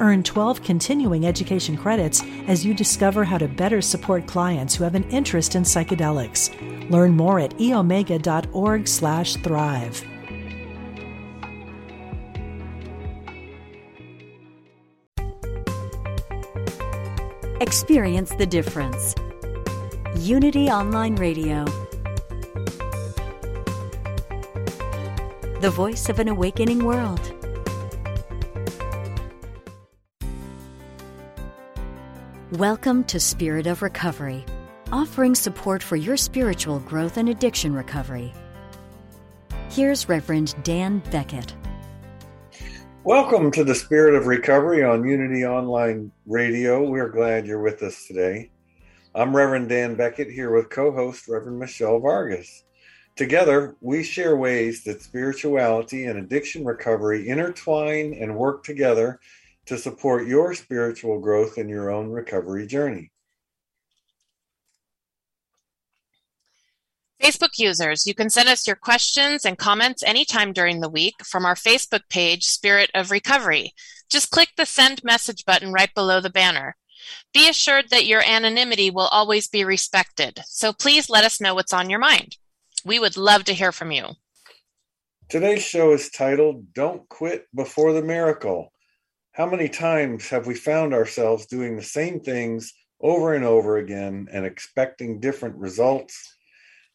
Earn 12 continuing education credits as you discover how to better support clients who have an interest in psychedelics. Learn more at eomega.org/thrive. Experience the difference. Unity Online Radio. The voice of an awakening world. Welcome to Spirit of Recovery, offering support for your spiritual growth and addiction recovery. Here's Reverend Dan Beckett. Welcome to the Spirit of Recovery on Unity Online Radio. We're glad you're with us today. I'm Reverend Dan Beckett here with co host Reverend Michelle Vargas. Together, we share ways that spirituality and addiction recovery intertwine and work together to support your spiritual growth in your own recovery journey. Facebook users, you can send us your questions and comments anytime during the week from our Facebook page, Spirit of Recovery. Just click the send message button right below the banner. Be assured that your anonymity will always be respected, so please let us know what's on your mind. We would love to hear from you. Today's show is titled Don't Quit Before the Miracle. How many times have we found ourselves doing the same things over and over again and expecting different results?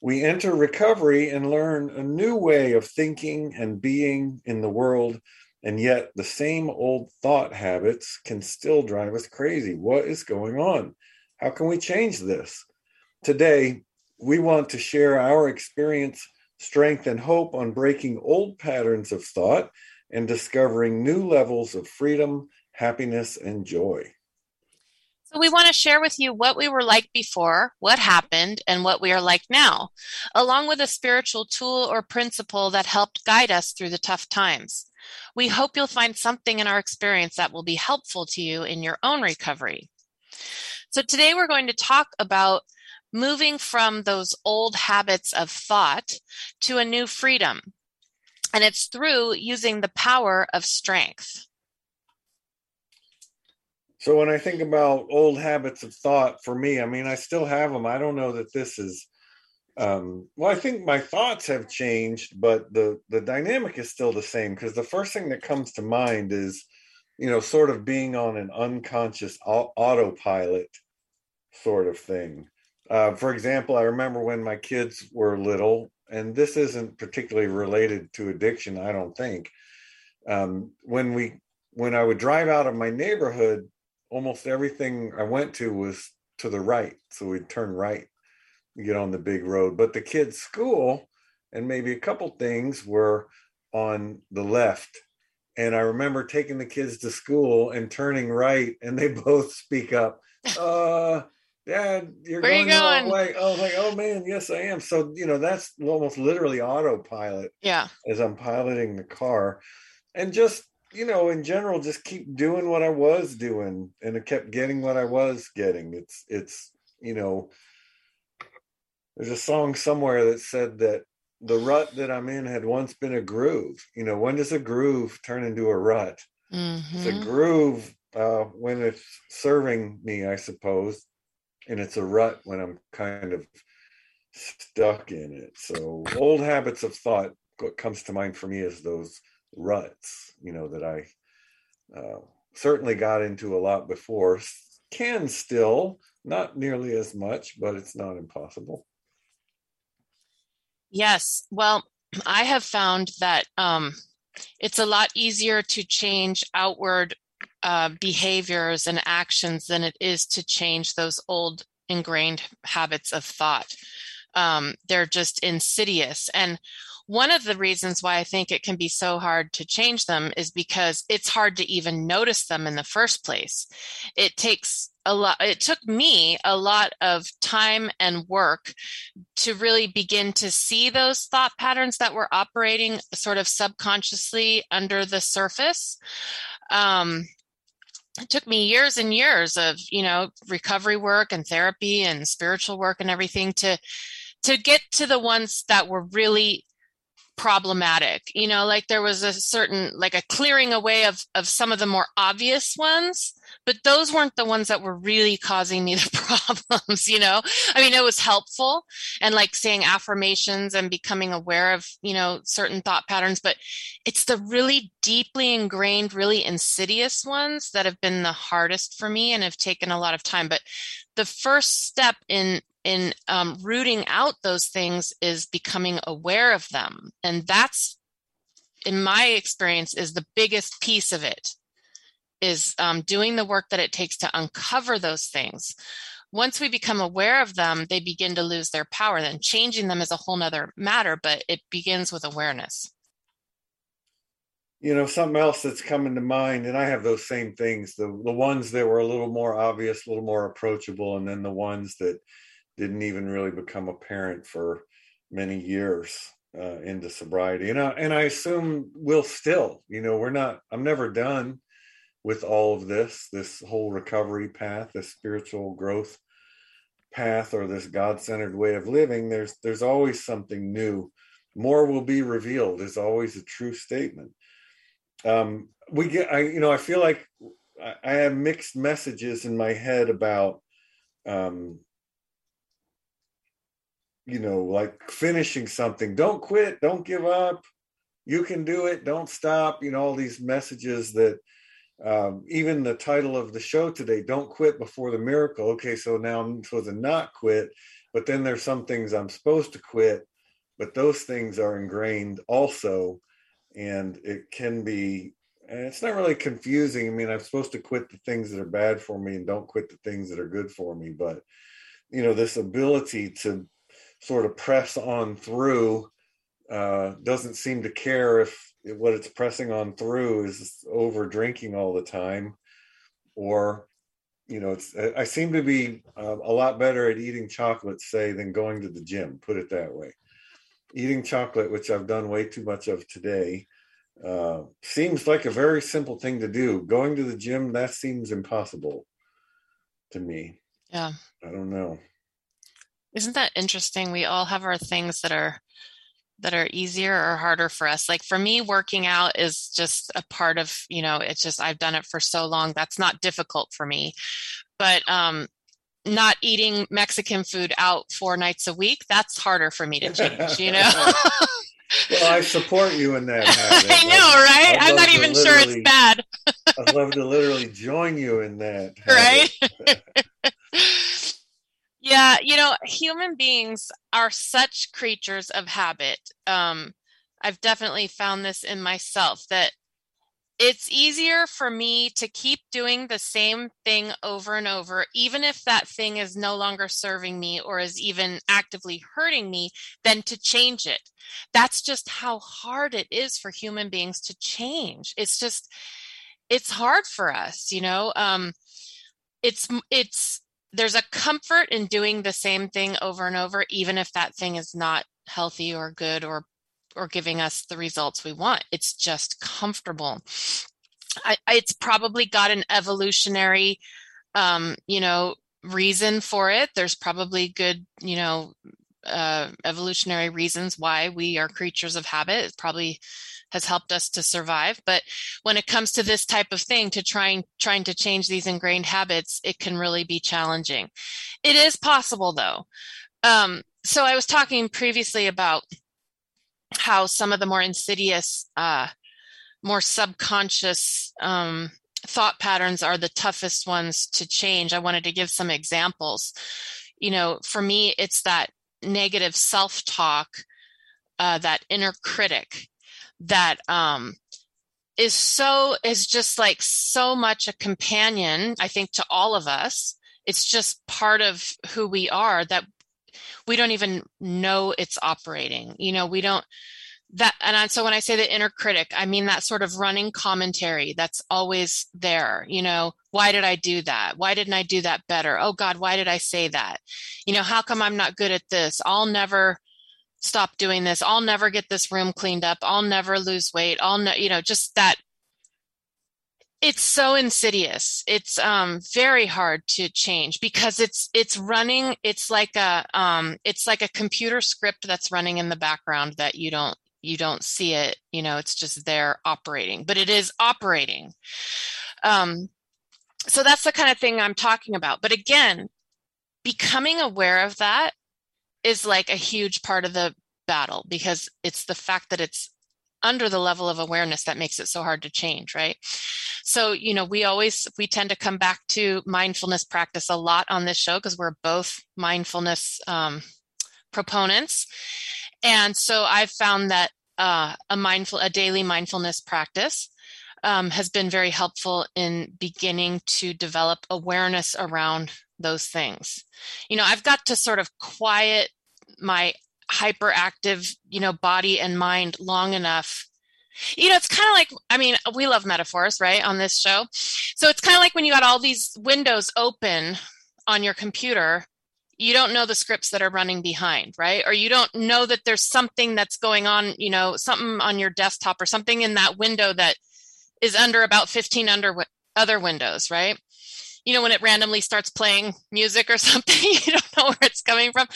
We enter recovery and learn a new way of thinking and being in the world, and yet the same old thought habits can still drive us crazy. What is going on? How can we change this? Today, we want to share our experience, strength, and hope on breaking old patterns of thought and discovering new levels of freedom, happiness, and joy. So, we want to share with you what we were like before, what happened, and what we are like now, along with a spiritual tool or principle that helped guide us through the tough times. We hope you'll find something in our experience that will be helpful to you in your own recovery. So, today we're going to talk about moving from those old habits of thought to a new freedom and it's through using the power of strength. So when I think about old habits of thought for me, I mean, I still have them. I don't know that this is um, well, I think my thoughts have changed, but the the dynamic is still the same because the first thing that comes to mind is, you know, sort of being on an unconscious autopilot sort of thing. Uh, for example, I remember when my kids were little, and this isn't particularly related to addiction, I don't think. Um, when we when I would drive out of my neighborhood, almost everything I went to was to the right. So we'd turn right, and get on the big road. But the kids' school and maybe a couple things were on the left. And I remember taking the kids to school and turning right, and they both speak up. Uh, Dad, you're Where going, you going? the wrong way. Oh, like, oh man, yes, I am. So, you know, that's almost literally autopilot Yeah. as I'm piloting the car. And just, you know, in general, just keep doing what I was doing. And I kept getting what I was getting. It's, it's, you know, there's a song somewhere that said that the rut that I'm in had once been a groove. You know, when does a groove turn into a rut? It's a Mhm. groove uh, when it's serving me, I suppose and it's a rut when I'm kind of stuck in it. So old habits of thought, what comes to mind for me is those ruts, you know, that I uh, certainly got into a lot before, can still, not nearly as much, but it's not impossible. Yes. Well, I have found that um, it's a lot easier to change outward uh, behaviors and actions than it is to change those old ingrained habits of thought. Um, they're just insidious. And one of the reasons why I think it can be so hard to change them is because it's hard to even notice them in the first place. It takes a lot, it took me a lot of time and work to really begin to see those thought patterns that were operating sort of subconsciously under the surface. Um, it took me years and years of you know recovery work and therapy and spiritual work and everything to to get to the ones that were really problematic you know like there was a certain like a clearing away of of some of the more obvious ones but those weren't the ones that were really causing me the problems you know? I mean it was helpful and like saying affirmations and becoming aware of you know certain thought patterns but it's the really deeply ingrained really insidious ones that have been the hardest for me and have taken a lot of time but the first step in in um, rooting out those things is becoming aware of them. And that's in my experience is the biggest piece of it is um, doing the work that it takes to uncover those things. Once we become aware of them they begin to lose their power then changing them is a whole nother matter but it begins with awareness. You know something else that's coming to mind and i have those same things the the ones that were a little more obvious a little more approachable and then the ones that didn't even really become apparent for many years uh, into sobriety. And I, and I assume we'll still, you know, we're not, I'm never done with all of this, this whole recovery path, this spiritual growth path or this God-centered way of living. There's, there's always something new. More will be revealed is always a true statement. Um, we get, I, you know, I feel like I have mixed messages in my head about um, you know, like finishing something. Don't quit, don't give up. You can do it, don't stop. You know, all these messages that um, even the title of the show today, Don't Quit Before the Miracle. Okay, so now I'm supposed to not quit, but then there's some things I'm supposed to quit, but those things are ingrained also. And it can be, and it's not really confusing. I mean, I'm supposed to quit the things that are bad for me and don't quit the things that are good for me. But, you know, this ability to sort of press on through uh, doesn't seem to care if what it's pressing on through is over drinking all the time or you know it's i seem to be uh, a lot better at eating chocolate say than going to the gym put it that way. Eating chocolate which i've done way too much of today uh, seems like a very simple thing to do. Going to the gym that seems impossible to me. Yeah. I don't know isn't that interesting? We all have our things that are that are easier or harder for us. Like for me, working out is just a part of, you know, it's just I've done it for so long. That's not difficult for me. But um not eating Mexican food out four nights a week, that's harder for me to change, you know? well, I support you in that. Habit. I know, right? I'm not even sure it's bad. I'd love to literally join you in that. Habit. Right? Yeah, you know, human beings are such creatures of habit. Um, I've definitely found this in myself that it's easier for me to keep doing the same thing over and over, even if that thing is no longer serving me or is even actively hurting me, than to change it. That's just how hard it is for human beings to change. It's just, it's hard for us, you know. Um, it's it's there's a comfort in doing the same thing over and over even if that thing is not healthy or good or or giving us the results we want. It's just comfortable. I, it's probably got an evolutionary um, you know reason for it. There's probably good you know uh, evolutionary reasons why we are creatures of habit. It probably has helped us to survive. But when it comes to this type of thing, to trying trying to change these ingrained habits, it can really be challenging. It is possible though. Um, so I was talking previously about how some of the more insidious, uh, more subconscious um, thought patterns are the toughest ones to change. I wanted to give some examples. You know, for me, it's that negative self talk, uh, that inner critic that um, is so is just like so much a companion i think to all of us. It's just part of who we are that we don't even know it's operating you know we don't that and so when i say the inner critic i mean that sort of running commentary that's always there you know why did i do that? Why didn't i do that better? Oh god why did i say that? You know how come i'm not good at this? I'll never stop doing this. I'll never get this room cleaned up. I'll never lose weight. I'll ne- you know just that it's so insidious. It's um very hard to change because it's it's running it's like a um it's like a computer script that's running in the background that you don't you don't see it. You know it's just there operating but it is operating. Um so that's the kind of thing i'm talking about. But again becoming aware of that is like a huge part of the battle because it's the fact that it's under the level of awareness that makes it so hard to change right? So you know we always we tend to come back to mindfulness practice a lot on this show because we're both mindfulness um, proponents. And so i've found that uh, a mindful a daily mindfulness practice um, has been very helpful in beginning to develop awareness around those things. You know i've got to sort of quiet my hyperactive, you know, body and mind long enough. You know, it's kind of like, I mean, we love metaphors, right, on this show. So it's kind of like when you got all these windows open on your computer, you don't know the scripts that are running behind, right? Or you don't know that there's something that's going on, you know, something on your desktop or something in that window that is under about 15 under other windows, right? You know, when it randomly starts playing music or something, you don't know where it's coming from.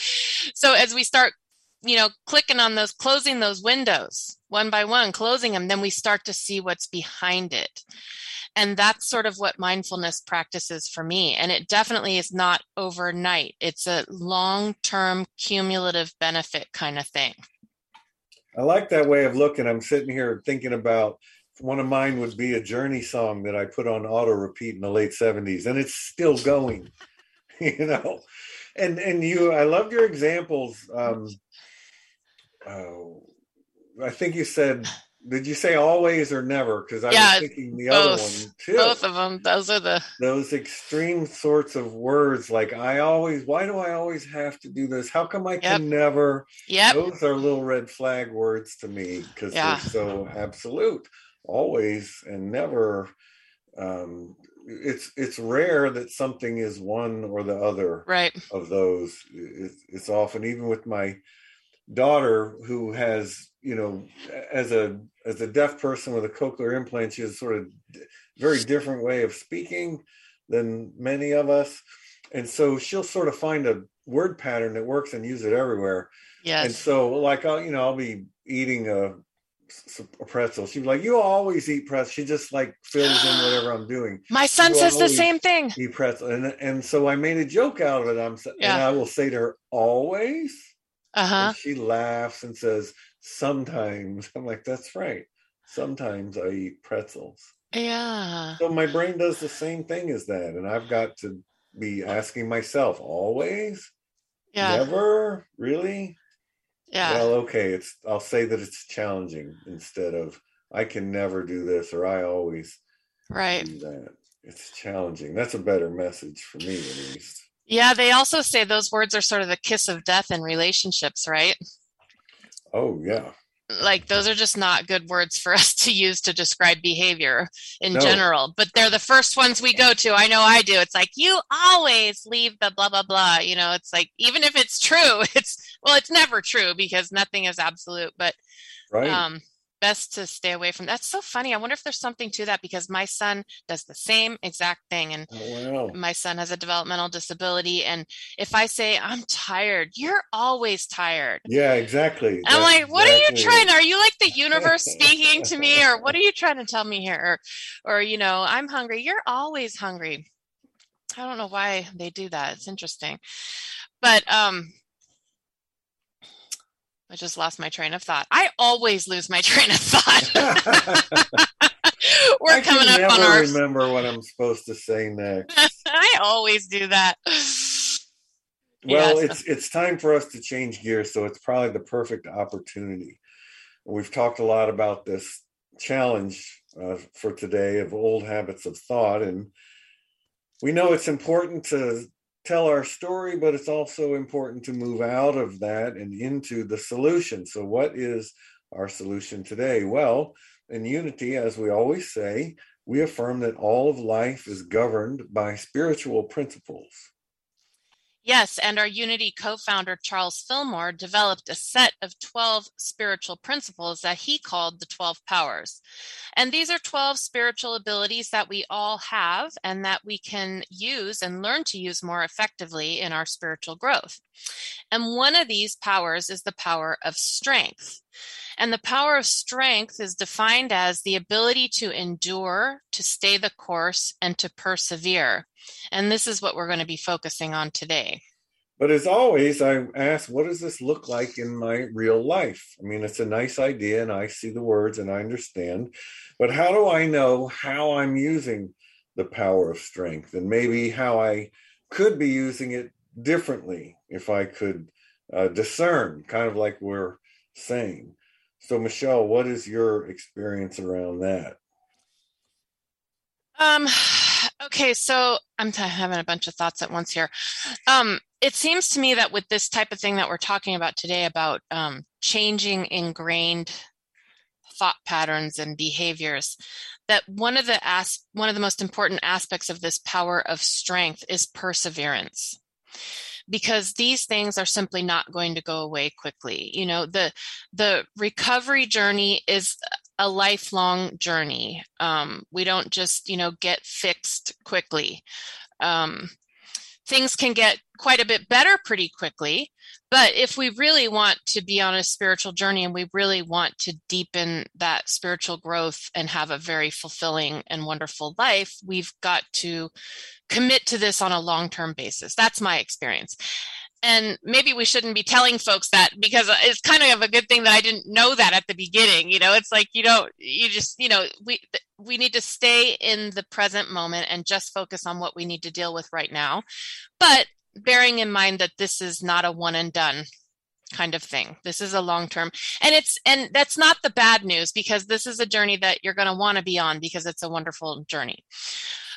So as we start you know, clicking on those, closing those windows one by one, closing them, then we start to see what's behind it. And that's sort of what mindfulness practices for me. And it definitely is not overnight, it's a long term cumulative benefit kind of thing. I like that way of looking. I'm sitting here thinking about one of mine would be a journey song that I put on auto repeat in the late 70s, and it's still going, you know. And and you I loved your examples. Um, oh, I think you said, did you say always or never? Because I yeah, was thinking the both, other one too. Both of them. Those are the those extreme sorts of words. Like I always, why do I always have to do this? How come I yep. can never? Yeah, those are little red flag words to me because yeah. they're so absolute. Always and never. Um, it's it's rare that something is one or the other right. of those. It's, it's often even with my daughter who has you know as a as a deaf person with a cochlear implant she has sort of very different way of speaking than many of us. And so she'll sort of find a word pattern that works and use it everywhere. Yes. and so like i'll you know i'll be eating a, a pretzel she's like you always eat pretzel she just like fills in whatever i'm doing my son you says the same thing eat pretzel and, and so i made a joke out of it i'm yeah. and i will say to her always uh-huh. she laughs and says, Sometimes. I'm like, That's right. Sometimes I eat pretzels. Yeah. So my brain does the same thing as that. And I've got to be asking myself, always? Yeah. Never? Really? Yeah. Well, okay. It's I'll say that it's challenging instead of I can never do this or I always right. do that. It's challenging. That's a better message for me at least. Yeah, they also say those words are sort of the kiss of death in relationships, right? Oh, yeah. Like those are just not good words for us to use to describe behavior in no. general, but they're the first ones we go to. I know I do. It's like you always leave the blah blah blah, you know, it's like even if it's true, it's well, it's never true because nothing is absolute, but right. um best to stay away from that's so funny i wonder if there's something to that because my son does the same exact thing and oh, wow. my son has a developmental disability and if i say i'm tired you're always tired yeah exactly i'm like what exactly. are you trying are you like the universe speaking to me or what are you trying to tell me here or, or you know i'm hungry you're always hungry i don't know why they do that it's interesting but um I just lost my train of thought. I always lose my train of thought. We're I coming up on our. Remember what I'm supposed to say next. I always do that. Well, yeah, it's so. it's time for us to change gears, so it's probably the perfect opportunity. We've talked a lot about this challenge uh, for today of old habits of thought, and we know it's important to tell our story, but it's also important to move out of that and into the solution. So, what is our solution today? Well, in unity, as we always say, we affirm that all of life is governed by spiritual principles. Yes, and our Unity co founder, Charles Fillmore, developed a set of 12 spiritual principles that he called the 12 powers. And these are 12 spiritual abilities that we all have and that we can use and learn to use more effectively in our spiritual growth. And one of these powers is the power of strength. And the power of strength is defined as the ability to endure, to stay the course, and to persevere. And this is what we're going to be focusing on today. But as always, I ask, what does this look like in my real life? I mean, it's a nice idea and I see the words and I understand, but how do I know how I'm using the power of strength and maybe how I could be using it differently if I could uh, discern, kind of like we're saying? So, Michelle, what is your experience around that? Um, okay, so I'm having a bunch of thoughts at once here. Um, it seems to me that with this type of thing that we're talking about today about um, changing ingrained thought patterns and behaviors, that one of the as- one of the most important aspects of this power of strength is perseverance because these things are simply not going to go away quickly you know the the recovery journey is a lifelong journey um, we don't just you know get fixed quickly um, things can get quite a bit better pretty quickly but if we really want to be on a spiritual journey and we really want to deepen that spiritual growth and have a very fulfilling and wonderful life, we've got to commit to this on a long term basis. That's my experience. And maybe we shouldn't be telling folks that because it's kind of a good thing that I didn't know that at the beginning. You know, it's like you don't, you just, you know, we we need to stay in the present moment and just focus on what we need to deal with right now. But bearing in mind that this is not a one and done kind of thing. This is a long term. And it's and that's not the bad news because this is a journey that you're going to want to be on because it's a wonderful journey.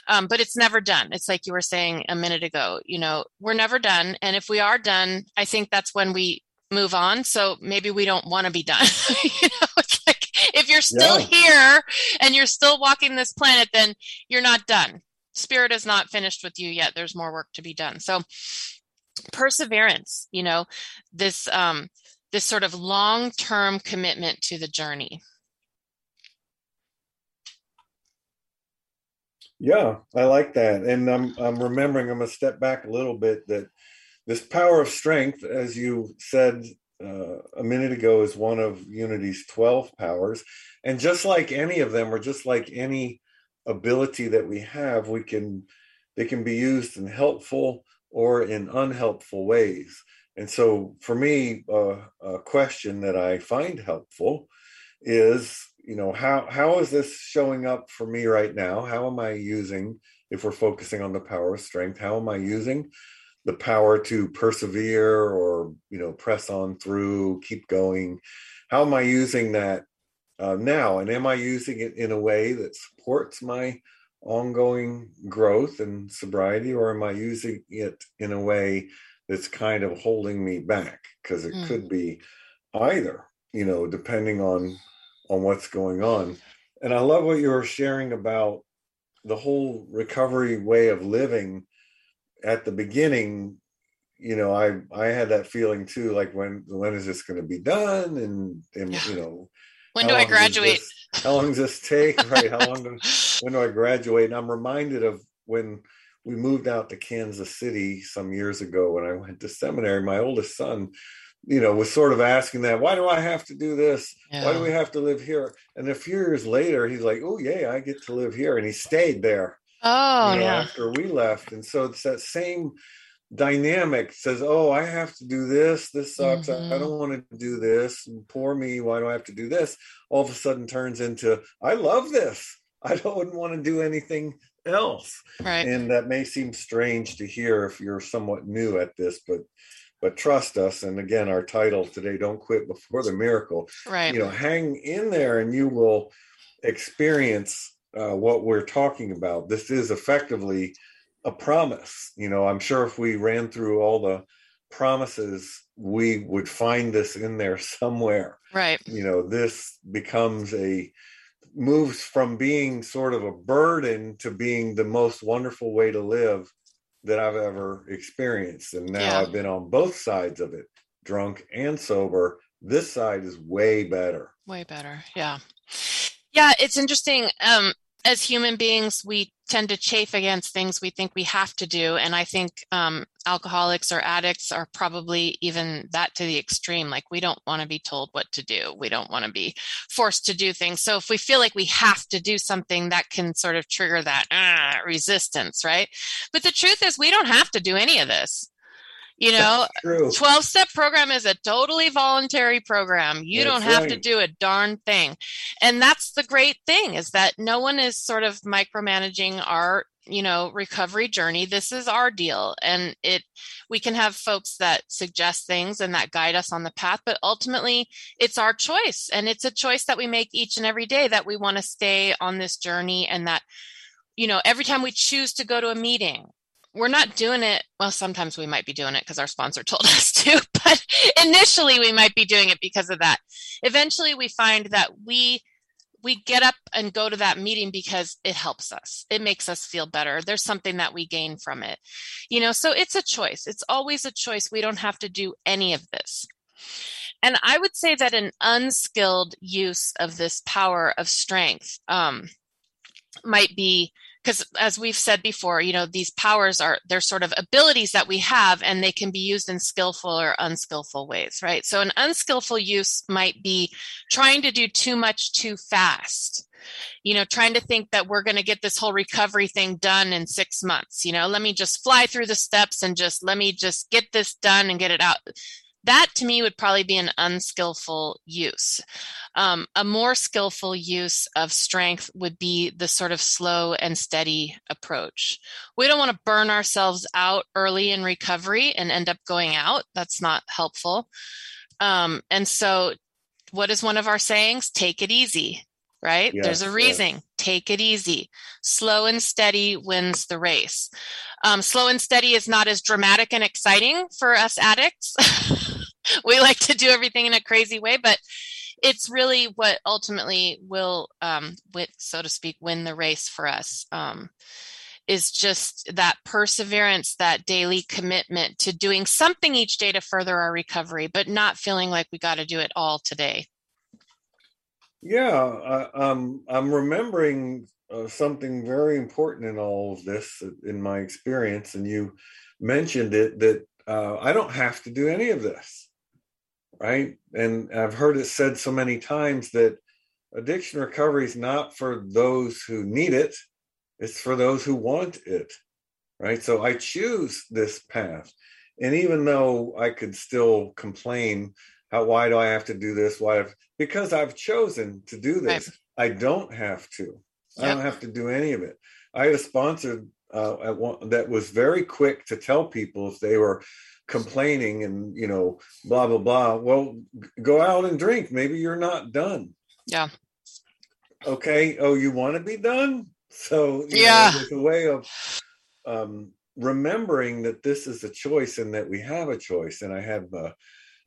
Um, but it's never done. It's like you were saying a minute ago, you know, we're never done. And if we are done, I think that's when we move on. So maybe we don't want to be done. you know, it's like if you're still yeah. here and you're still walking this planet, then you're not done spirit is not finished with you yet there's more work to be done so perseverance you know this um this sort of long term commitment to the journey yeah i like that and i'm i'm remembering i'm gonna step back a little bit that this power of strength as you said uh, a minute ago is one of unity's 12 powers and just like any of them or just like any ability that we have, we can they can be used in helpful or in unhelpful ways. And so, for me, uh, a question that I find helpful is, you know, how how is this showing up for me right now? How am I using, if we're focusing on the power of strength, how am I using the power to persevere or you know press on through, keep going? How am I using that uh, now? And am I using it in a way that supports my ongoing growth and sobriety, or am I using it in a way that's kind of holding me back? Because it mm. could be either, you know, depending on on what's going on. And I love what you were sharing about the whole recovery way of living at the beginning you know i i had that feeling too like when when is this going to be done and and yeah. you know when do I graduate? This, how long does this take? Right? How long do, when do I graduate? And I'm reminded of when we moved out to Kansas City some years ago when I went to seminary. My oldest son, you know, was sort of asking that, why do I have to do this? Yeah. Why do we have to live here? And a few years later, he's like, oh, yeah, I get to live here. And he stayed there. Oh, you know, yeah. After we left. And so it's that same dynamic says, "Oh, I have to do this. This sucks. Mm-hmm. I don't want to do this. And Poor me. Why do I have to do this?" All of a sudden, turns into, "I love this. I don't want to do anything else." Right. And that may seem strange to hear if you're somewhat new at this, but but trust us. And again, our title today: "Don't quit before the miracle." Right. You know, hang in there, and you will experience uh, what we're talking about. This is effectively a promise. You know, I'm sure if we ran through all the promises we would find this in there somewhere. Right. You know, this becomes a moves from being sort of a burden to being the most wonderful way to live that I've ever experienced. And now yeah. I've been on both sides of it, drunk and sober. This side is way better. Way better. Yeah. Yeah, it's interesting. Um, as human beings, we tend to chafe against things we think we have to do. And I think um, alcoholics or addicts are probably even that to the extreme. Like, we don't want to be told what to do, we don't want to be forced to do things. So, if we feel like we have to do something, that can sort of trigger that ah, resistance, right? But the truth is, we don't have to do any of this. You know, 12 step program is a totally voluntary program. You that's don't have right. to do a darn thing. And that's the great thing is that no one is sort of micromanaging our you know recovery journey this is our deal and it we can have folks that suggest things and that guide us on the path but ultimately it's our choice and it's a choice that we make each and every day that we want to stay on this journey and that you know every time we choose to go to a meeting we're not doing it. Well, sometimes we might be doing it because our sponsor told us to, but initially we might be doing it because of that. Eventually we find that we we get up and go to that meeting because it helps us. It makes us feel better. There's something that we gain from it. You know, so it's a choice. It's always a choice. We don't have to do any of this. And I would say that an unskilled use of this power of strength um, might be because as we've said before you know these powers are they're sort of abilities that we have and they can be used in skillful or unskillful ways right? So an unskillful use might be trying to do too much too fast. You know trying to think that we're going to get this whole recovery thing done in 6 months you know? Let me just fly through the steps and just let me just get this done and get it out that to me would probably be an unskillful use. Um, a more skillful use of strength would be the sort of slow and steady approach. We don't want to burn ourselves out early in recovery and end up going out. That's not helpful. Um, and so, what is one of our sayings? Take it easy, right? Yes, There's a reason. Yes. Take it easy. Slow and steady wins the race. Um, slow and steady is not as dramatic and exciting for us addicts. we like to do everything in a crazy way, but it's really what ultimately will, um, with, so to speak, win the race for us. Um, is just that perseverance, that daily commitment to doing something each day to further our recovery, but not feeling like we got to do it all today. Yeah, I, um, I'm remembering uh, something very important in all of this, in my experience, and you mentioned it that uh, I don't have to do any of this right? And I've heard it said so many times that addiction recovery is not for those who need it, it's for those who want it, right? So I choose this path. And even though I could still complain, how why do I have to do this? Why? I've, because I've chosen to do this. Right. I don't have to. Yep. I don't have to do any of it. I had a sponsor uh, one, that was very quick to tell people if they were complaining and you know blah blah blah. Well go out and drink. Maybe you're not done. Yeah. Okay. Oh you want to be done? So yeah know, there's a way of um, remembering that this is a choice and that we have a choice. And i had a,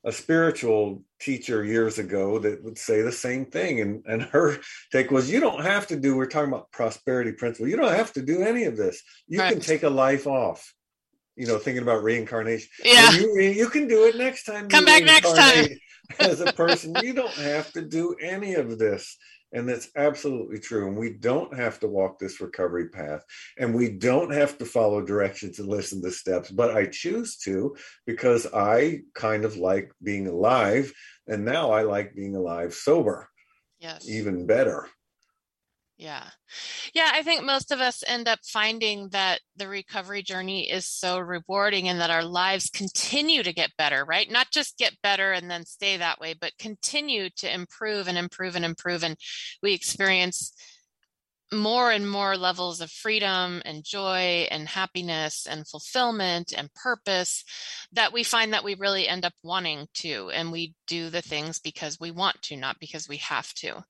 a spiritual teacher years ago that would say the same thing. And and her take was you don't have to do we're talking about prosperity principle you don't have to do any of this. You right. can take a life off you know, thinking about reincarnation. Yeah. You, you can do it next time. Come back next time. as a person, you don't have to do any of this. And that's absolutely true. And we don't have to walk this recovery path and we don't have to follow directions and listen to steps, but I choose to because I kind of like being alive. And now I like being alive sober. Yes. Even better. Yeah. Yeah, I think most of us end up finding that the recovery journey is so rewarding and that our lives continue to get better, right? Not just get better and then stay that way, but continue to improve and improve and improve. And we experience more and more levels of freedom and joy and happiness and fulfillment and purpose that we find that we really end up wanting to. And we do the things because we want to, not because we have to.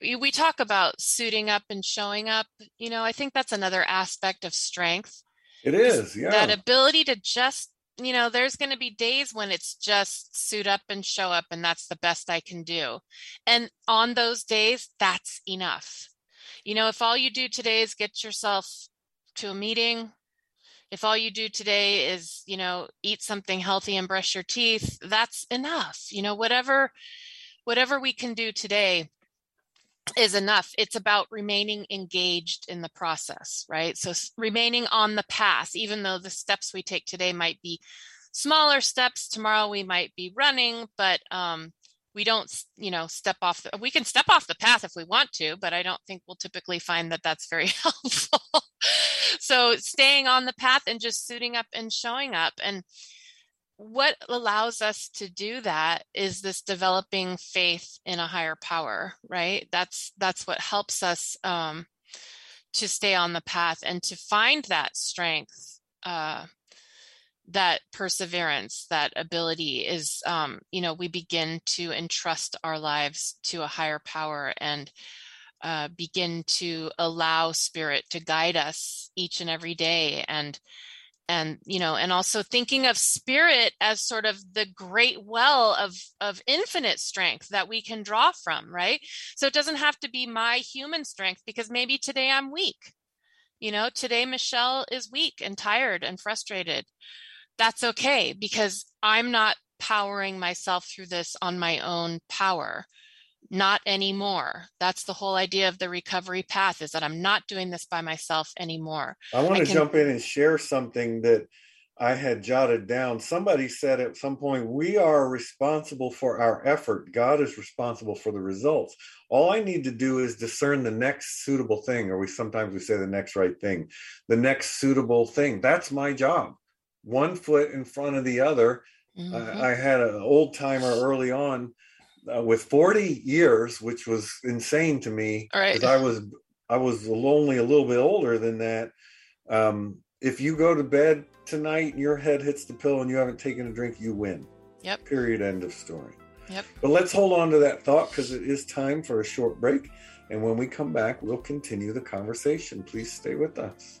We talk about suiting up and showing up. You know, I think that's another aspect of strength. It is, yeah. That ability to just you know, there's going to be days when it's just suit up and show up, and that's the best I can do. And on those days, that's enough. You know, if all you do today is get yourself to a meeting, if all you do today is, you know, eat something healthy and brush your teeth, that's enough. You know, whatever whatever we can do today is enough. It's about remaining engaged in the process, right? So remaining on the path, even though the steps we take today might be smaller steps, tomorrow we might be running, but um, we don't, you know, step off. The, we can step off the path if we want to, but I don't think we'll typically find that that's very helpful. so staying on the path and just suiting up and showing up and what allows us to do that is this developing faith in a higher power right that's that's what helps us um, to stay on the path and to find that strength uh, that perseverance that ability is um, you know we begin to entrust our lives to a higher power and uh, begin to allow spirit to guide us each and every day and and you know and also thinking of spirit as sort of the great well of of infinite strength that we can draw from right? So it doesn't have to be my human strength because maybe today i'm weak. You know today michelle is weak and tired and frustrated that's okay because i'm not powering myself through this on my own power. Not anymore. That's the whole idea of the recovery path is that i'm not doing this by myself anymore. I want to can... jump in and share something that i had jotted down. Somebody said at some point we are responsible for our effort. God is responsible for the results. All i need to do is discern the next suitable thing or we sometimes we say the next right thing the next suitable thing. That's my job one foot in front of the other mm-hmm. I, I had an old timer early on uh, with 40 years, which was insane to me right. I was I was only a little bit older than that. Um, if you go to bed tonight and your head hits the pillow and you haven't taken a drink, you win. Yep. Period. End of story. Yep. But let's hold on to that thought because it is time for a short break. And when we come back, we'll continue the conversation. Please stay with us.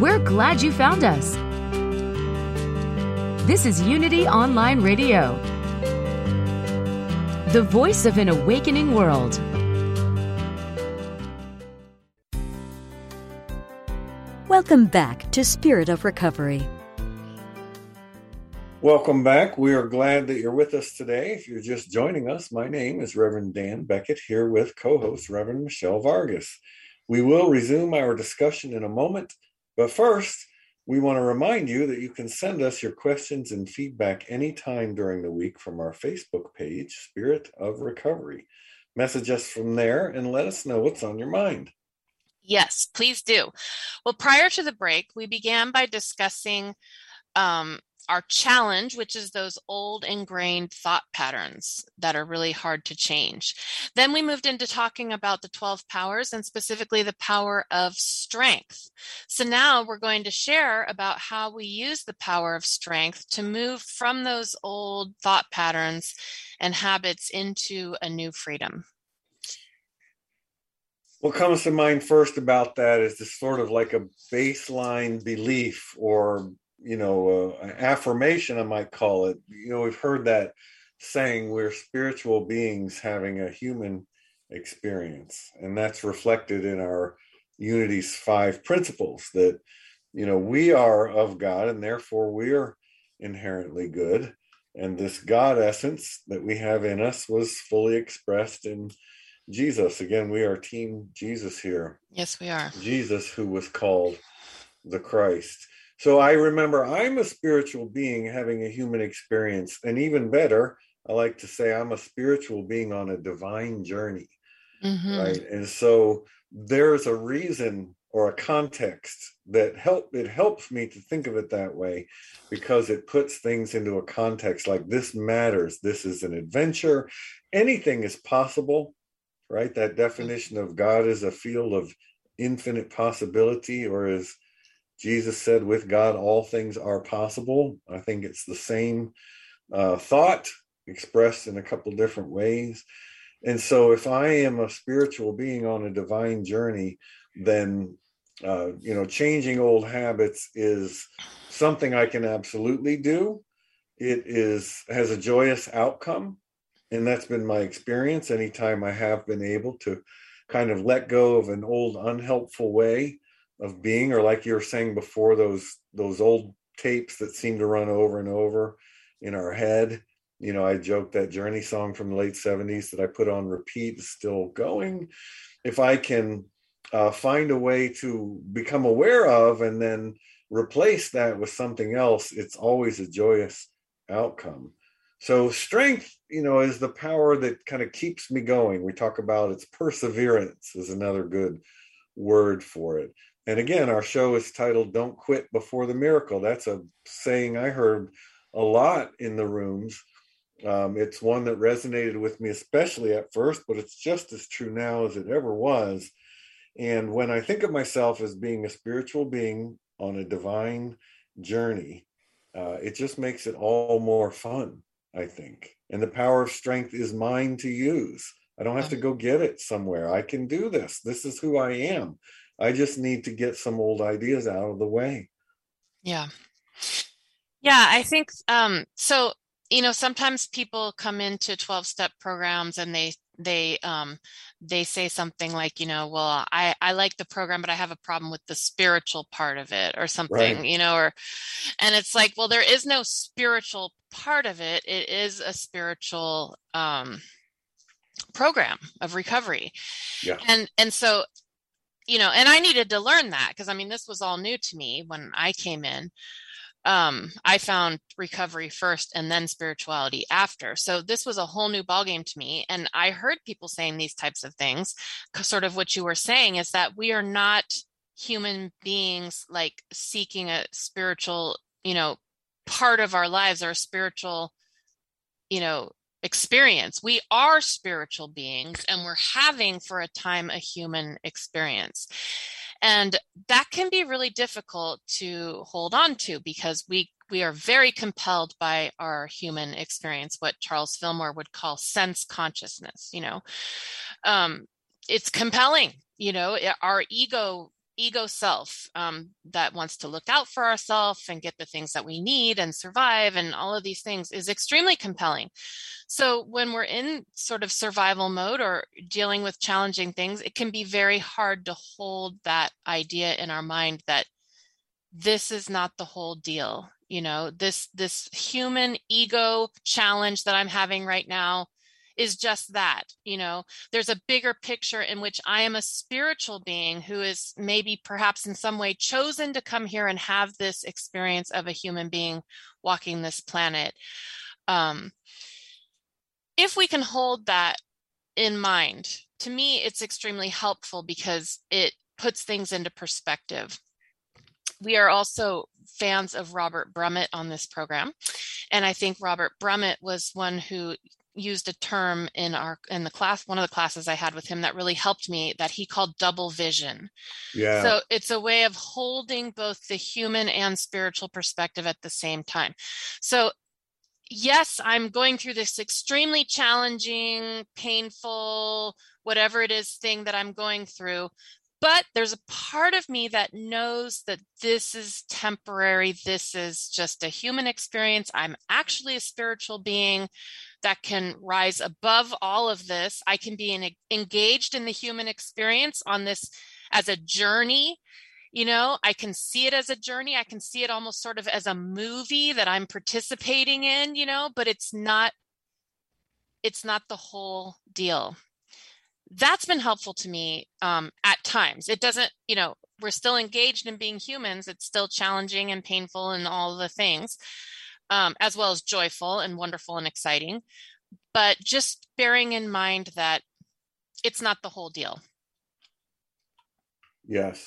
We're glad you found us. This is Unity Online Radio, the voice of an awakening world. Welcome back to Spirit of Recovery. Welcome back. We are glad that you're with us today. If you're just joining us, my name is Reverend Dan Beckett here with co host Reverend Michelle Vargas. We will resume our discussion in a moment, but first, we want to remind you that you can send us your questions and feedback anytime during the week from our Facebook page, Spirit of Recovery. Message us from there and let us know what's on your mind. Yes, please do. Well, prior to the break, we began by discussing um, our challenge, which is those old ingrained thought patterns that are really hard to change. Then we moved into talking about the 12 powers and specifically the power of strength. So now we're going to share about how we use the power of strength to move from those old thought patterns and habits into a new freedom. What comes to mind first about that is this sort of like a baseline belief or you know, uh, affirmation, I might call it. You know, we've heard that saying we're spiritual beings having a human experience, and that's reflected in our Unity's five principles that, you know, we are of God and therefore we are inherently good. And this God essence that we have in us was fully expressed in Jesus. Again, we are Team Jesus here. Yes, we are. Jesus, who was called the Christ. So I remember I'm a spiritual being having a human experience. And even better, I like to say I'm a spiritual being on a divine journey. Mm-hmm. Right. And so there's a reason or a context that help it helps me to think of it that way because it puts things into a context like this matters this is an adventure anything is possible right that definition of god is a field of infinite possibility or as jesus said with god all things are possible i think it's the same uh, thought expressed in a couple different ways and so if i am a spiritual being on a divine journey then uh, you know, changing old habits is something I can absolutely do. It is has a joyous outcome, and that's been my experience. Anytime I have been able to kind of let go of an old unhelpful way of being, or like you were saying before, those those old tapes that seem to run over and over in our head. You know, I joked that Journey song from the late 70s that I put on repeat is still going. If I can uh, find a way to become aware of and then replace that with something else, it's always a joyous outcome. So, strength, you know, is the power that kind of keeps me going. We talk about its perseverance, is another good word for it. And again, our show is titled Don't Quit Before the Miracle. That's a saying I heard a lot in the rooms. Um, it's one that resonated with me, especially at first, but it's just as true now as it ever was. And when I think of myself as being a spiritual being on a divine journey, uh, it just makes it all more fun, I think. And the power of strength is mine to use. I don't have to go get it somewhere. I can do this. This is who I am. I just need to get some old ideas out of the way. Yeah. Yeah, I think um so you know sometimes people come into 12 step programs and they they um they say something like you know well i i like the program but i have a problem with the spiritual part of it or something right. you know or and it's like well there is no spiritual part of it it is a spiritual um program of recovery yeah and and so you know and i needed to learn that because i mean this was all new to me when i came in um, I found recovery first and then spirituality after. So this was a whole new ballgame to me. And I heard people saying these types of things. Sort of what you were saying is that we are not human beings like seeking a spiritual, you know, part of our lives or a spiritual, you know, experience. We are spiritual beings and we're having for a time a human experience. And that can be really difficult to hold on to because we we are very compelled by our human experience, what Charles Fillmore would call sense consciousness, you know. Um, it's compelling, you know, our ego ego self um, that wants to look out for ourselves and get the things that we need and survive and all of these things is extremely compelling. So when we're in sort of survival mode or dealing with challenging things, it can be very hard to hold that idea in our mind that this is not the whole deal. You know, this this human ego challenge that I'm having right now is just that you know there's a bigger picture in which i am a spiritual being who is maybe perhaps in some way chosen to come here and have this experience of a human being walking this planet um, if we can hold that in mind to me it's extremely helpful because it puts things into perspective we are also fans of Robert Brumet on this program. And I think Robert Brumet was one who used a term in our in the class one of the classes i had with him that really helped me that he called double vision. Yeah. So it's a way of holding both the human and spiritual perspective at the same time. So yes i'm going through this extremely challenging painful whatever it is thing that i'm going through but there's a part of me that knows that this is temporary. This is just a human experience. I'm actually a spiritual being that can rise above all of this. I can be in, engaged in the human experience on this as a journey. You know, I can see it as a journey. I can see it almost sort of as a movie that I'm participating in, you know, but it's not it's not the whole deal. that's been helpful to me um, at times. It doesn't, you know, we're still engaged in being humans. It's still challenging and painful and all the things, um, as well as joyful and wonderful and exciting. But just bearing in mind that it's not the whole deal. Yes.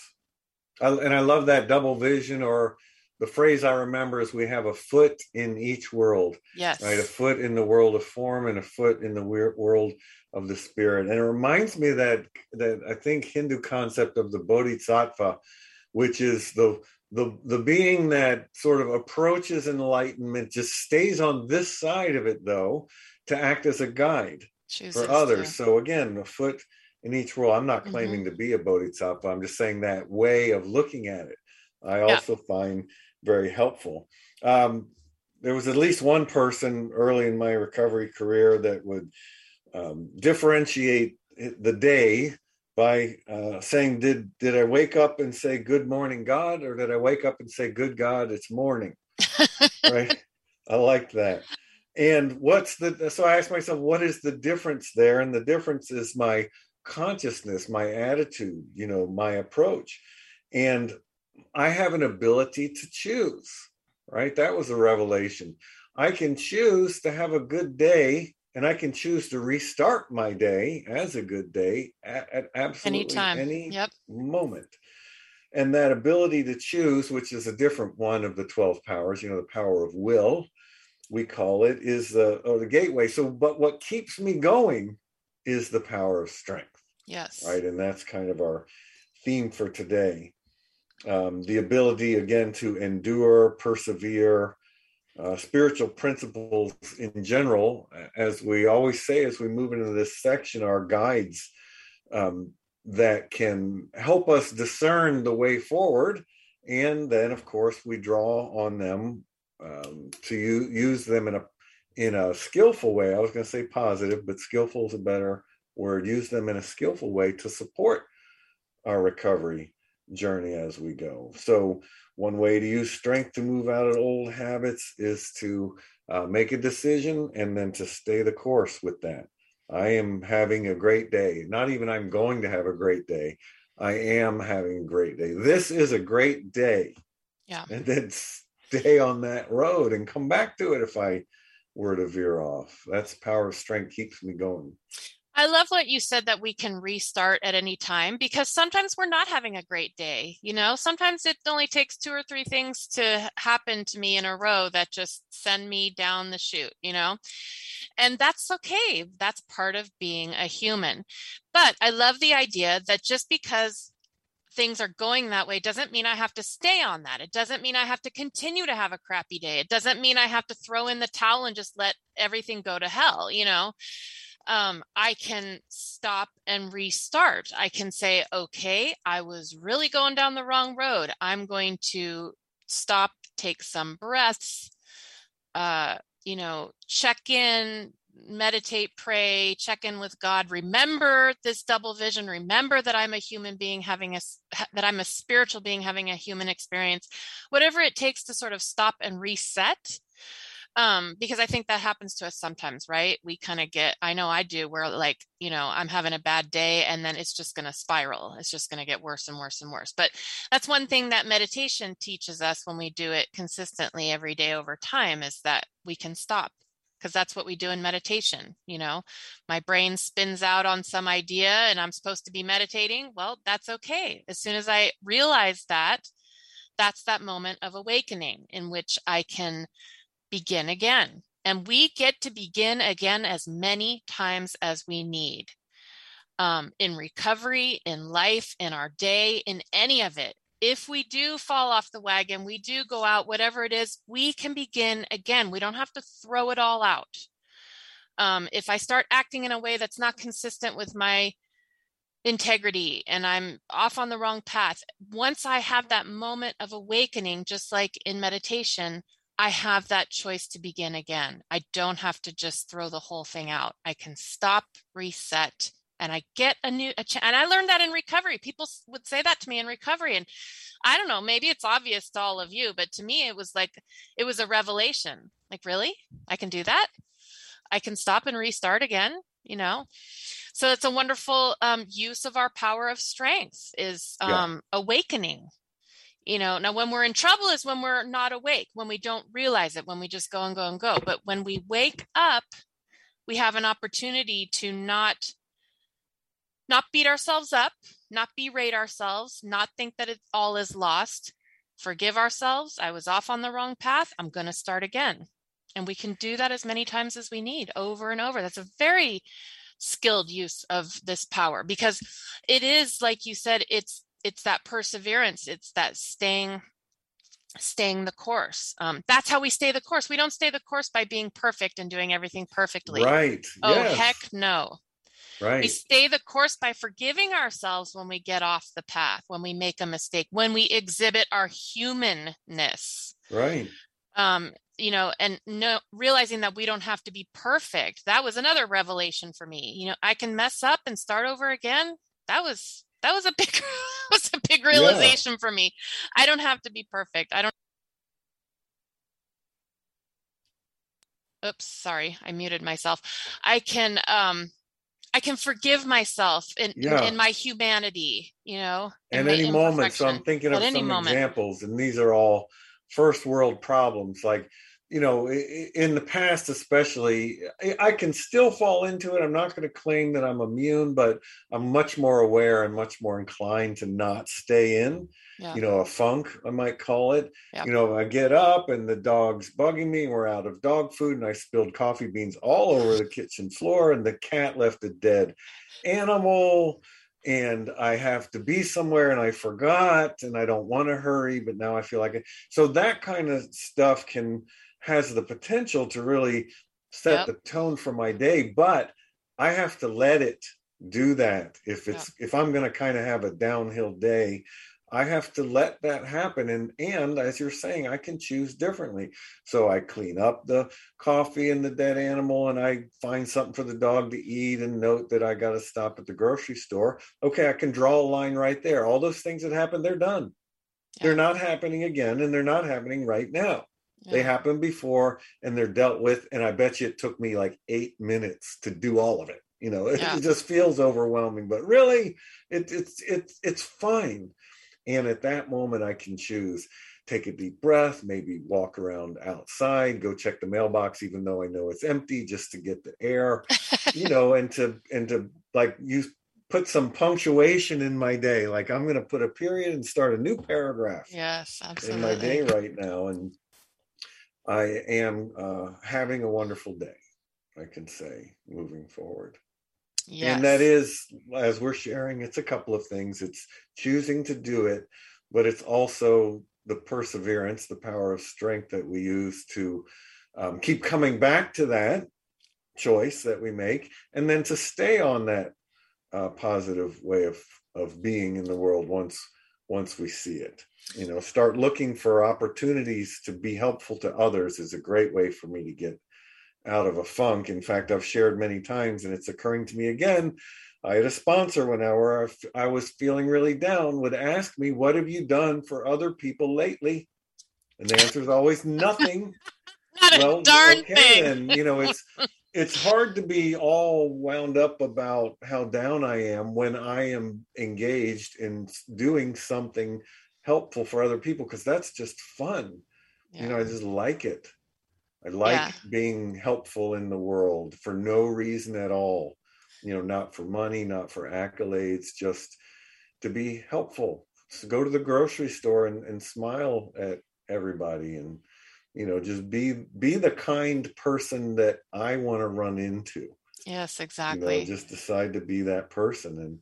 I, and I love that double vision or the phrase I remember is we have a foot in each world. Yes. Right. A foot in the world of form and a foot in the world of the spirit. And it reminds me that that I think Hindu concept of the bodhisattva, which is the the the being that sort of approaches enlightenment, just stays on this side of it though, to act as a guide Chooses for others. To. So again, a foot in each role I'm not mm-hmm. claiming mm-hmm. to be a bodhisattva. I'm just saying that way of looking at it. I also find very helpful. Um, there was at least one person early in my recovery career that would um, differentiate the day by uh, saying, "Did did I wake up and say Good morning, God, or did I wake up and say Good God, it's morning?" right? I like that. And what's the so I asked myself, what is the difference there? And the difference is my consciousness, my attitude, you know, my approach. And I have an ability to choose, right? That was a revelation. I can choose to have a good day and I can choose to restart my day as a good day at, at absolutely Anytime. any yep. moment. And that ability to choose, which is a different one of the 12 powers, you know, the power of will, we call it, is the, or the gateway. So, but what keeps me going is the power of strength. Yes. Right. And that's kind of our theme for today um, the ability again to endure, persevere, uh, spiritual principles in general, as we always say as we move into this section, are guides um, that can help us discern the way forward. And then, of course, we draw on them um, to u- use them in a in a skillful way. I was going to say positive, but skillful is a better word. Use them in a skillful way to support our recovery journey as we go. So, one way to use strength to move out of old habits is to uh, make a decision and then to stay the course with that. I am having a great day. Not even I'm going to have a great day. I am having a great day. This is a great day. Yeah. And then stay on that road and come back to it if I were to veer off. That's power of strength keeps me going. I love what you said that we can restart at any time because sometimes we're not having a great day. You know, sometimes it only takes two or three things to happen to me in a row that just send me down the chute, you know? And that's okay. That's part of being a human. But I love the idea that just because things are going that way doesn't mean I have to stay on that. It doesn't mean I have to continue to have a crappy day. It doesn't mean I have to throw in the towel and just let everything go to hell, you know? Um, I can stop and restart. I can say, okay, I was really going down the wrong road. I'm going to stop, take some breaths, uh, you know, check in, meditate, pray, check in with God. Remember this double vision. Remember that I'm a human being having a, that I'm a spiritual being having a human experience. Whatever it takes to sort of stop and reset um because i think that happens to us sometimes right? We kind of get i know i do where like you know i'm having a bad day and then it's just going to spiral. It's just going to get worse and worse and worse. But that's one thing that meditation teaches us when we do it consistently every day over time is that we can stop because that's what we do in meditation you know? My brain spins out on some idea and i'm supposed to be meditating. Well that's okay. As soon as i realize that that's that moment of awakening in which i can begin again. And we get to begin again as many times as we need. Um, in recovery, in life, in our day, in any of it. If we do fall off the wagon, we do go out, whatever it is, we can begin again. We don't have to throw it all out. Um, if I start acting in a way that's not consistent with my integrity and I'm off on the wrong path, once I have that moment of awakening, just like in meditation, I have that choice to begin again. I don't have to just throw the whole thing out. I can stop, reset, and I get a new a ch- and I learned that in recovery. People would say that to me in recovery and I don't know, maybe it's obvious to all of you, but to me it was like it was a revelation. Like, really? I can do that? I can stop and restart again, you know? so it's a wonderful um, use of our power of strength is um, yeah. awakening you know now when we're in trouble is when we're not awake when we don't realize it when we just go and go and go. But when we wake up we have an opportunity to not not beat ourselves up not berate ourselves not think that it all is lost. Forgive ourselves. I was off on the wrong path. I'm going to start again. And we can do that as many times as we need over and over. That's a very skilled use of this power because it is like you said it's it's that perseverance it's that staying staying the course. Um, that's how we stay the course. We don't stay the course by being perfect and doing everything perfectly. Right. Oh yes. heck no. Right. we stay the course by forgiving ourselves when we get off the path when we make a mistake when we exhibit our humanness. Right. Um you know and no realizing that we don't have to be perfect that was another revelation for me. You know i can mess up and start over again. That was that was a big was a big realization yeah. for me. I don't have to be perfect. I don't Oops, sorry. I muted myself. I can um I can forgive myself in, yeah. in, in, my humanity, you know. At any moment. So I'm thinking of some moment. examples, and these are all first world problems. Like you know, in the past, especially, I can still fall into it. I'm not going to claim that I'm immune, but I'm much more aware and much more inclined to not stay in, yeah. you know, a funk, I might call it. Yeah. You know, I get up and the dog's bugging me, we're out of dog food, and I spilled coffee beans all over the kitchen floor, and the cat left a dead animal and I have to be somewhere and I forgot and I don't want to hurry, but now I feel like it. So that kind of stuff can has the potential to really set yep. the tone for my day but i have to let it do that. If it's if i'm going to kind of have a downhill day i have to let that happen and and as you're saying i can choose differently. So i clean up the coffee and the dead animal and i find something for the dog to eat and note that i got to stop at the grocery store. Okay i can draw a line right there. All those things that happened they're done. Yeah. they're not happening again and they're not happening right now yeah. They happened before and they're dealt with. And I bet you it took me like eight minutes to do all of it. You know, it, yeah. just feels overwhelming, but really it, it's it's it's fine. And at that moment I can choose take a deep breath, maybe walk around outside, go check the mailbox, even though I know it's empty, just to get the air, you know, and to and to like use put some punctuation in my day. Like I'm going to put a period and start a new paragraph. Yes, absolutely. In my day right now, and I am uh, having a wonderful day, I can say, moving forward. Yes. And that is, as we're sharing, it's a couple of things. It's choosing to do it, but it's also the perseverance, the power of strength that we use to um, keep coming back to that choice that we make, and then to stay on that uh, positive way of of being in the world once once we see it you know start looking for opportunities to be helpful to others is a great way for me to get out of a funk. In fact i've shared many times and it's occurring to me again i had a sponsor when i was feeling really down would ask me what have you done for other people lately? And the answer is always nothing. Not well, a darn okay, thing. and you know it's it's hard to be all wound up about how down I am when I am engaged in doing something helpful for other people because that's just fun. Yeah. You know, I just like it. I like yeah. being helpful in the world for no reason at all. You know, not for money, not for accolades, just to be helpful. So go to the grocery store and, and smile at everybody and you know just be be the kind person that i want to run into yes exactly you know, just decide to be that person and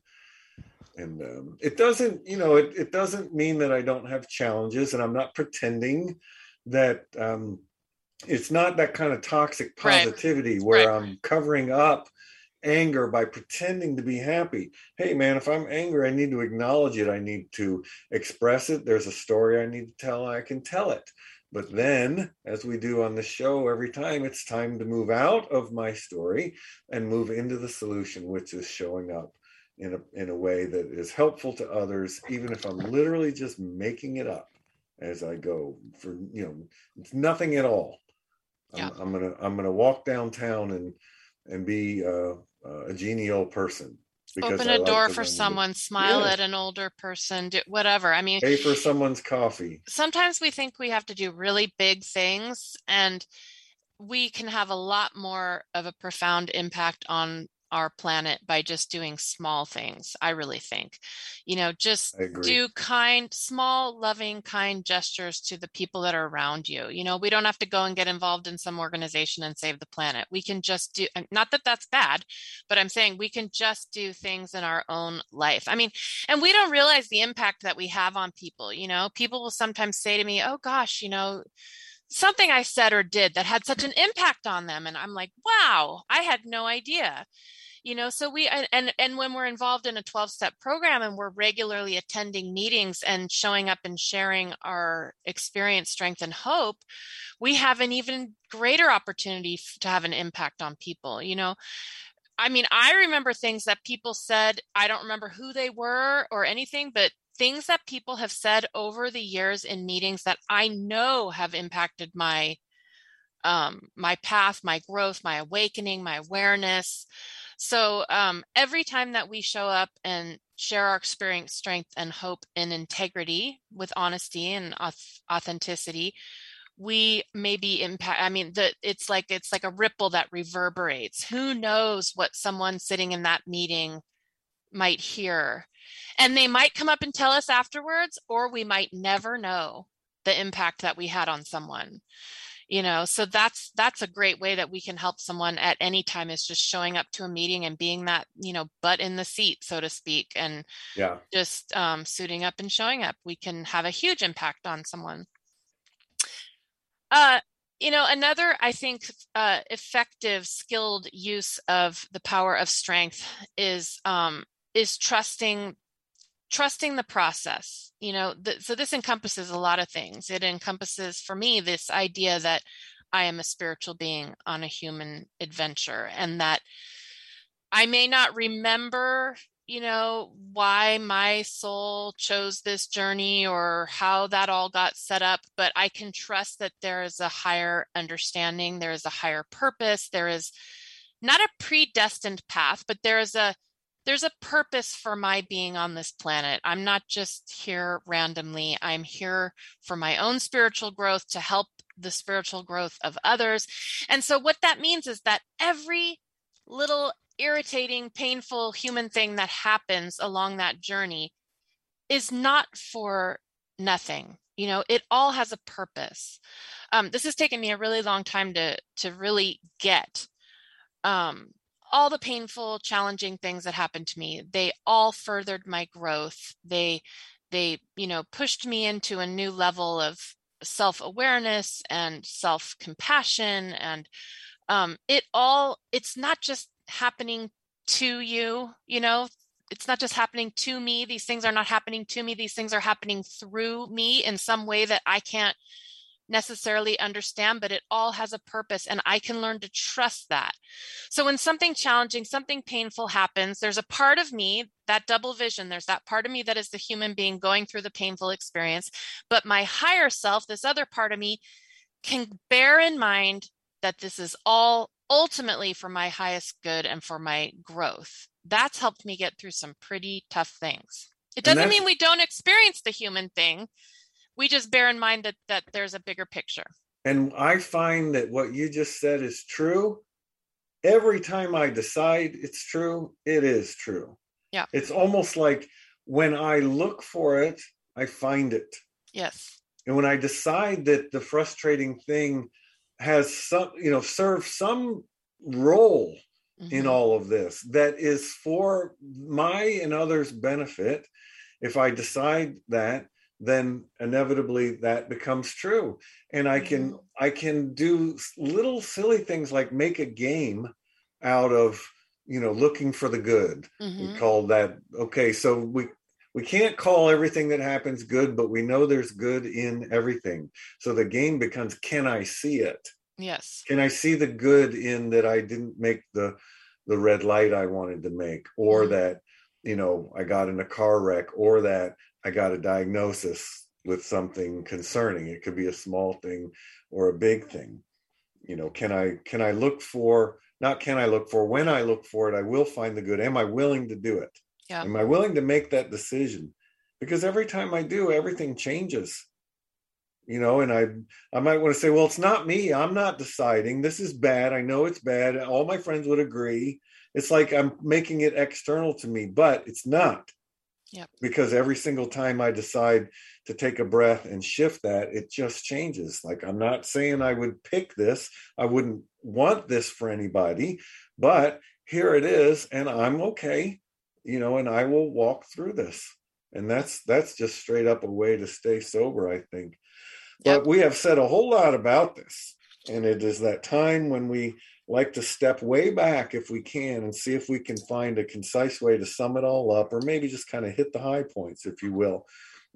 and um, it doesn't you know it, it doesn't mean that i don't have challenges and i'm not pretending that um it's not that kind of toxic positivity right. where right. i'm covering up anger by pretending to be happy. Hey, man, if I'm angry, I need to acknowledge it. I need to express it. There's a story I need to tell. I can tell it. But then, as we do on the show every time, it's time to move out of my story and move into the solution, which is showing up in a, in a way that is helpful to others, even if I'm literally just making it up as I go for, you know, it's nothing at all. I'm, yeah. I'm, gonna I'm gonna walk downtown and and be uh, uh, a genial person open a door for someone smile yeah. at an older person do whatever i mean pay for someone's coffee sometimes we think we have to do really big things and we can have a lot more of a profound impact on our planet by just doing small things i really think. You know just do kind small loving kind gestures to the people that are around you. You know we don't have to go and get involved in some organization and save the planet. We can just do not that that's bad but i'm saying we can just do things in our own life. I mean and we don't realize the impact that we have on people you know? People will sometimes say to me oh gosh you know something I said or did that had such an impact on them. And I'm like, wow, I had no idea. You know, so we and and when we're involved in a 12 step program and we're regularly attending meetings and showing up and sharing our experience, strength, and hope, we have an even greater opportunity to have an impact on people. You know, I mean, I remember things that people said. I don't remember who they were or anything, but things that people have said over the years in meetings that I know have impacted my um, my path, my growth, my awakening, my awareness. So um, every time that we show up and share our experience, strength, and hope in integrity with honesty and authenticity, we maybe impact i mean the it's like it's like a ripple that reverberates who knows what someone sitting in that meeting might hear and they might come up and tell us afterwards, or we might never know the impact that we had on someone you know? So that's that's a great way that we can help someone at any time is just showing up to a meeting and being that you know butt in the seat so to speak and yeah. just um, suiting up and showing up. We can have a huge impact on someone. Uh you know another i think uh, effective skilled use of the power of strength is um is trusting trusting the process you know th- so this encompasses a lot of things. It encompasses for me this idea that i am a spiritual being on a human adventure and that i may not remember you know why my soul chose this journey or how that all got set up but i can trust that there is a higher understanding there is a higher purpose there is not a predestined path but there is a there's a purpose for my being on this planet. I'm not just here randomly. I'm here for my own spiritual growth to help the spiritual growth of others. And so, what that means is that every little irritating, painful human thing that happens along that journey is not for nothing. You know, it all has a purpose. Um, this has taken me a really long time to to really get. Um, all the painful challenging things that happened to me they all furthered my growth. They they you know pushed me into a new level of self-awareness and self-compassion and um, it all it's not just happening to you you know? It's not just happening to me. These things are not happening to me. These things are happening through me in some way that i can't necessarily understand, but it all has a purpose and I can learn to trust that. So when something challenging, something painful happens, there's a part of me, that double vision, there's that part of me that is the human being going through the painful experience, but my higher self, this other part of me, can bear in mind that this is all ultimately for my highest good and for my growth. That's helped me get through some pretty tough things. It doesn't mean we don't experience the human thing, we just bear in mind that that there's a bigger picture. And i find that what you just said is true. Every time i decide it's true it is true. Yeah. It's almost like when i look for it i find it. Yes. And when i decide that the frustrating thing has some you know serve some role mm-hmm. in all of this that is for my and others benefit if i decide that then inevitably that becomes true and i can mm-hmm. i can do little silly things like make a game out of you know looking for the good mm-hmm. we call that okay so we we can't call everything that happens good but we know there's good in everything so the game becomes can i see it yes can i see the good in that i didn't make the the red light i wanted to make or mm-hmm. that you know i got in a car wreck or that I got a diagnosis with something concerning. It could be a small thing or a big thing. You know, can I can I look for not can I look for. When I look for it, I will find the good. Am I willing to do it? Yeah. Am I willing to make that decision? Because every time I do, everything changes. You know, and I I might want to say, well, it's not me. I'm not deciding. This is bad. I know it's bad. All my friends would agree. It's like I'm making it external to me, but it's not. Yep. Because every single time I decide to take a breath and shift that, it just changes. Like I'm not saying I would pick this. I wouldn't want this for anybody, but here it is and I'm okay, you know, and I will walk through this. And that's that's just straight up a way to stay sober, I think. Yep. But we have said a whole lot about this. And it is that time when we like to step way back if we can and see if we can find a concise way to sum it all up, or maybe just kind of hit the high points, if you will,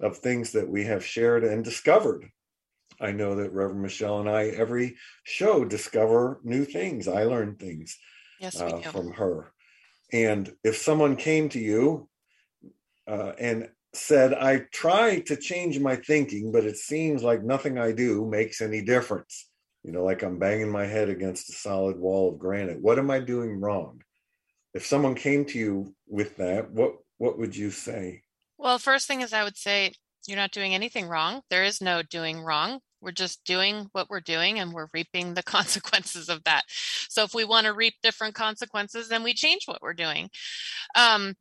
of things that we have shared and discovered. I know that Reverend Michelle and I, every show, discover new things. I learn things Yes, uh, from her. And if someone came to you uh, and said, I try to change my thinking, but it seems like nothing I do makes any difference. You know, like I'm banging my head against a solid wall of granite. What am I doing wrong? If someone came to you with that, what what would you say? Well, first thing is I would say you're not doing anything wrong. There is no doing wrong. We're just doing what we're doing and we're reaping the consequences of that. So if we want to reap different consequences, then we change what we're doing. Um,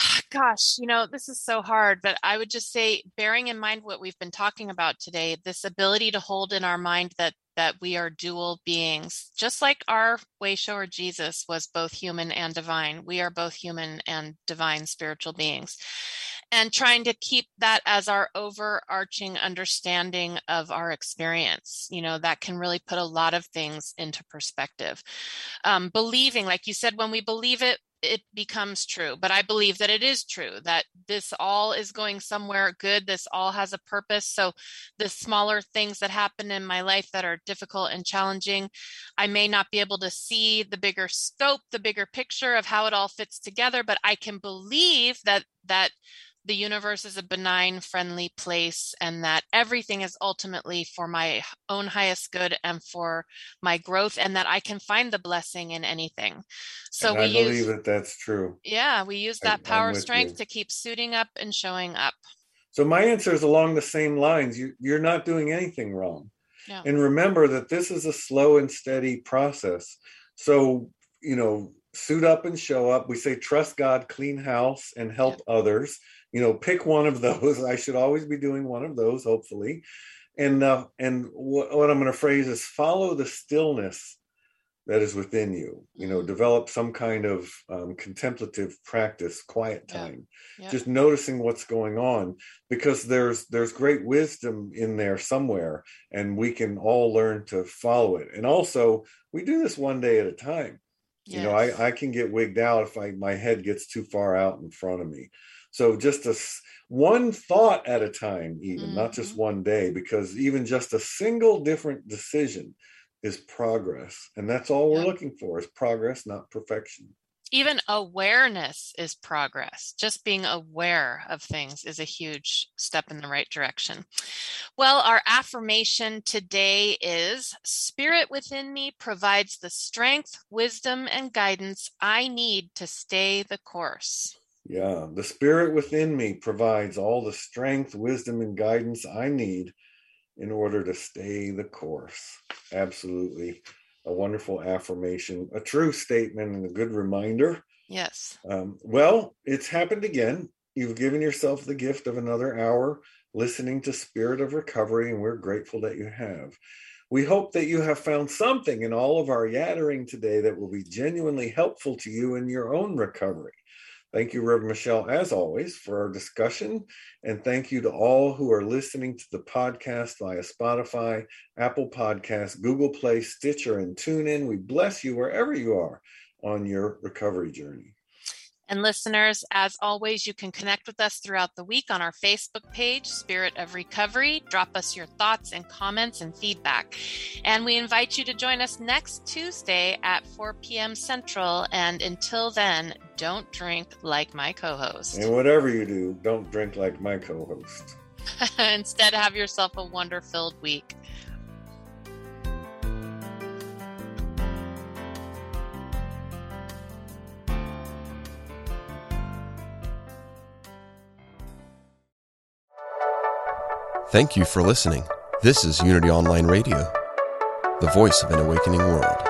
gosh, you know, this is so hard, but I would just say, bearing in mind what we've been talking about today, this ability to hold in our mind that that we are dual beings, just like our way shower Jesus was both human and divine. We are both human and divine spiritual beings. And trying to keep that as our overarching understanding of our experience, you know, that can really put a lot of things into perspective. Um, believing, like you said, when we believe it, it becomes true. But I believe that it is true that this all is going somewhere good. This all has a purpose. So the smaller things that happen in my life that are difficult and challenging, I may not be able to see the bigger scope, the bigger picture of how it all fits together, but I can believe that that the universe is a benign, friendly place, and that everything is ultimately for my own highest good and for my growth, and that I can find the blessing in anything. So and we I believe use, that that's true. yeah, we use that I'm power strength you. to keep suiting up and showing up. So my answer is along the same lines. You, you're not doing anything wrong. Yeah. And remember that this is a slow and steady process. So, you know, suit up and show up. We say trust God, clean house, and help others. You know, pick one of those. I should always be doing one of those, hopefully. And uh, and what, what I'm going to phrase is follow the stillness that is within you. You know, develop some kind of um, contemplative practice, quiet time Yeah. just noticing what's going on because there's there's great wisdom in there somewhere and we can all learn to follow it and also we do this one day at a time you know i i can get wigged out if i my head gets too far out in front of me so just a one thought at a time even mm-hmm. not just one day because even just a single different decision is progress and that's all we're Yeah. looking for is progress not perfection even awareness is progress. Just being aware of things is a huge step in the right direction. Well, our affirmation today is Spirit within me provides the strength, wisdom, and guidance I need to stay the course. Yeah, the spirit within me provides all the strength, wisdom, and guidance I need in order to stay the course. Absolutely. A wonderful affirmation, a true statement, and a good reminder. Yes. Um, well, it's happened again. You've given yourself the gift of another hour listening to Spirit of Recovery, and we're grateful that you have. We hope that you have found something in all of our yattering today that will be genuinely helpful to you in your own recovery. Thank you, Reverend Michelle, as always, for our discussion. And thank you to all who are listening to the podcast via Spotify, Apple Podcasts, Google Play, Stitcher, and TuneIn. We bless you wherever you are on your recovery journey. And listeners, as always, you can connect with us throughout the week on our Facebook page, Spirit of Recovery. Drop us your thoughts and comments and feedback. And we invite you to join us next Tuesday at 4 p.m. Central. And until then, don't drink like my co host. And whatever you do, don't drink like my co host. Instead, have yourself a wonder filled week. Thank you for listening. This is Unity Online Radio, the voice of an awakening world.